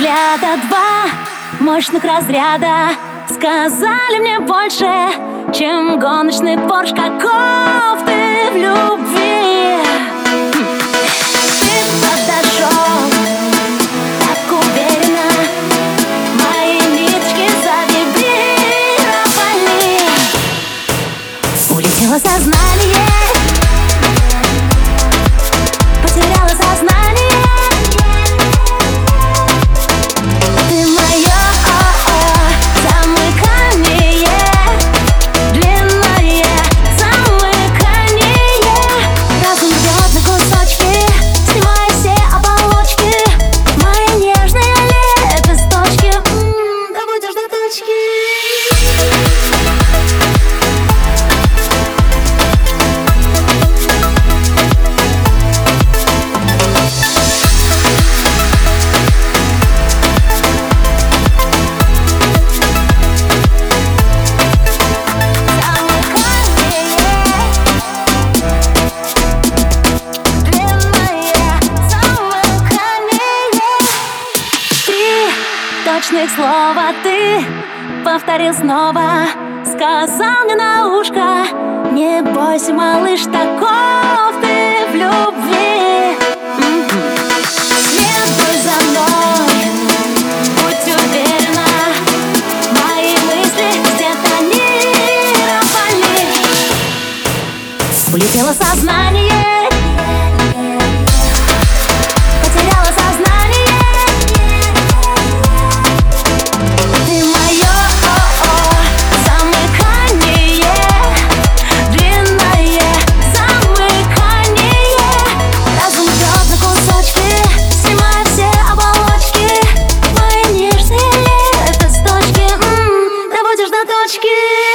заряда Два мощных разряда. Сказали мне больше, чем гоночный Порш. Каков ты в любви? Ты подошел так уверенно. Мои ниточки завибрировали. Улетело сознание Точных слова ты повторил снова Сказал мне на ушко Не бойся, малыш, таков ты в любви. Следуй за мной, будь уверена Мои мысли сдетонировали Улетело сознание aşkım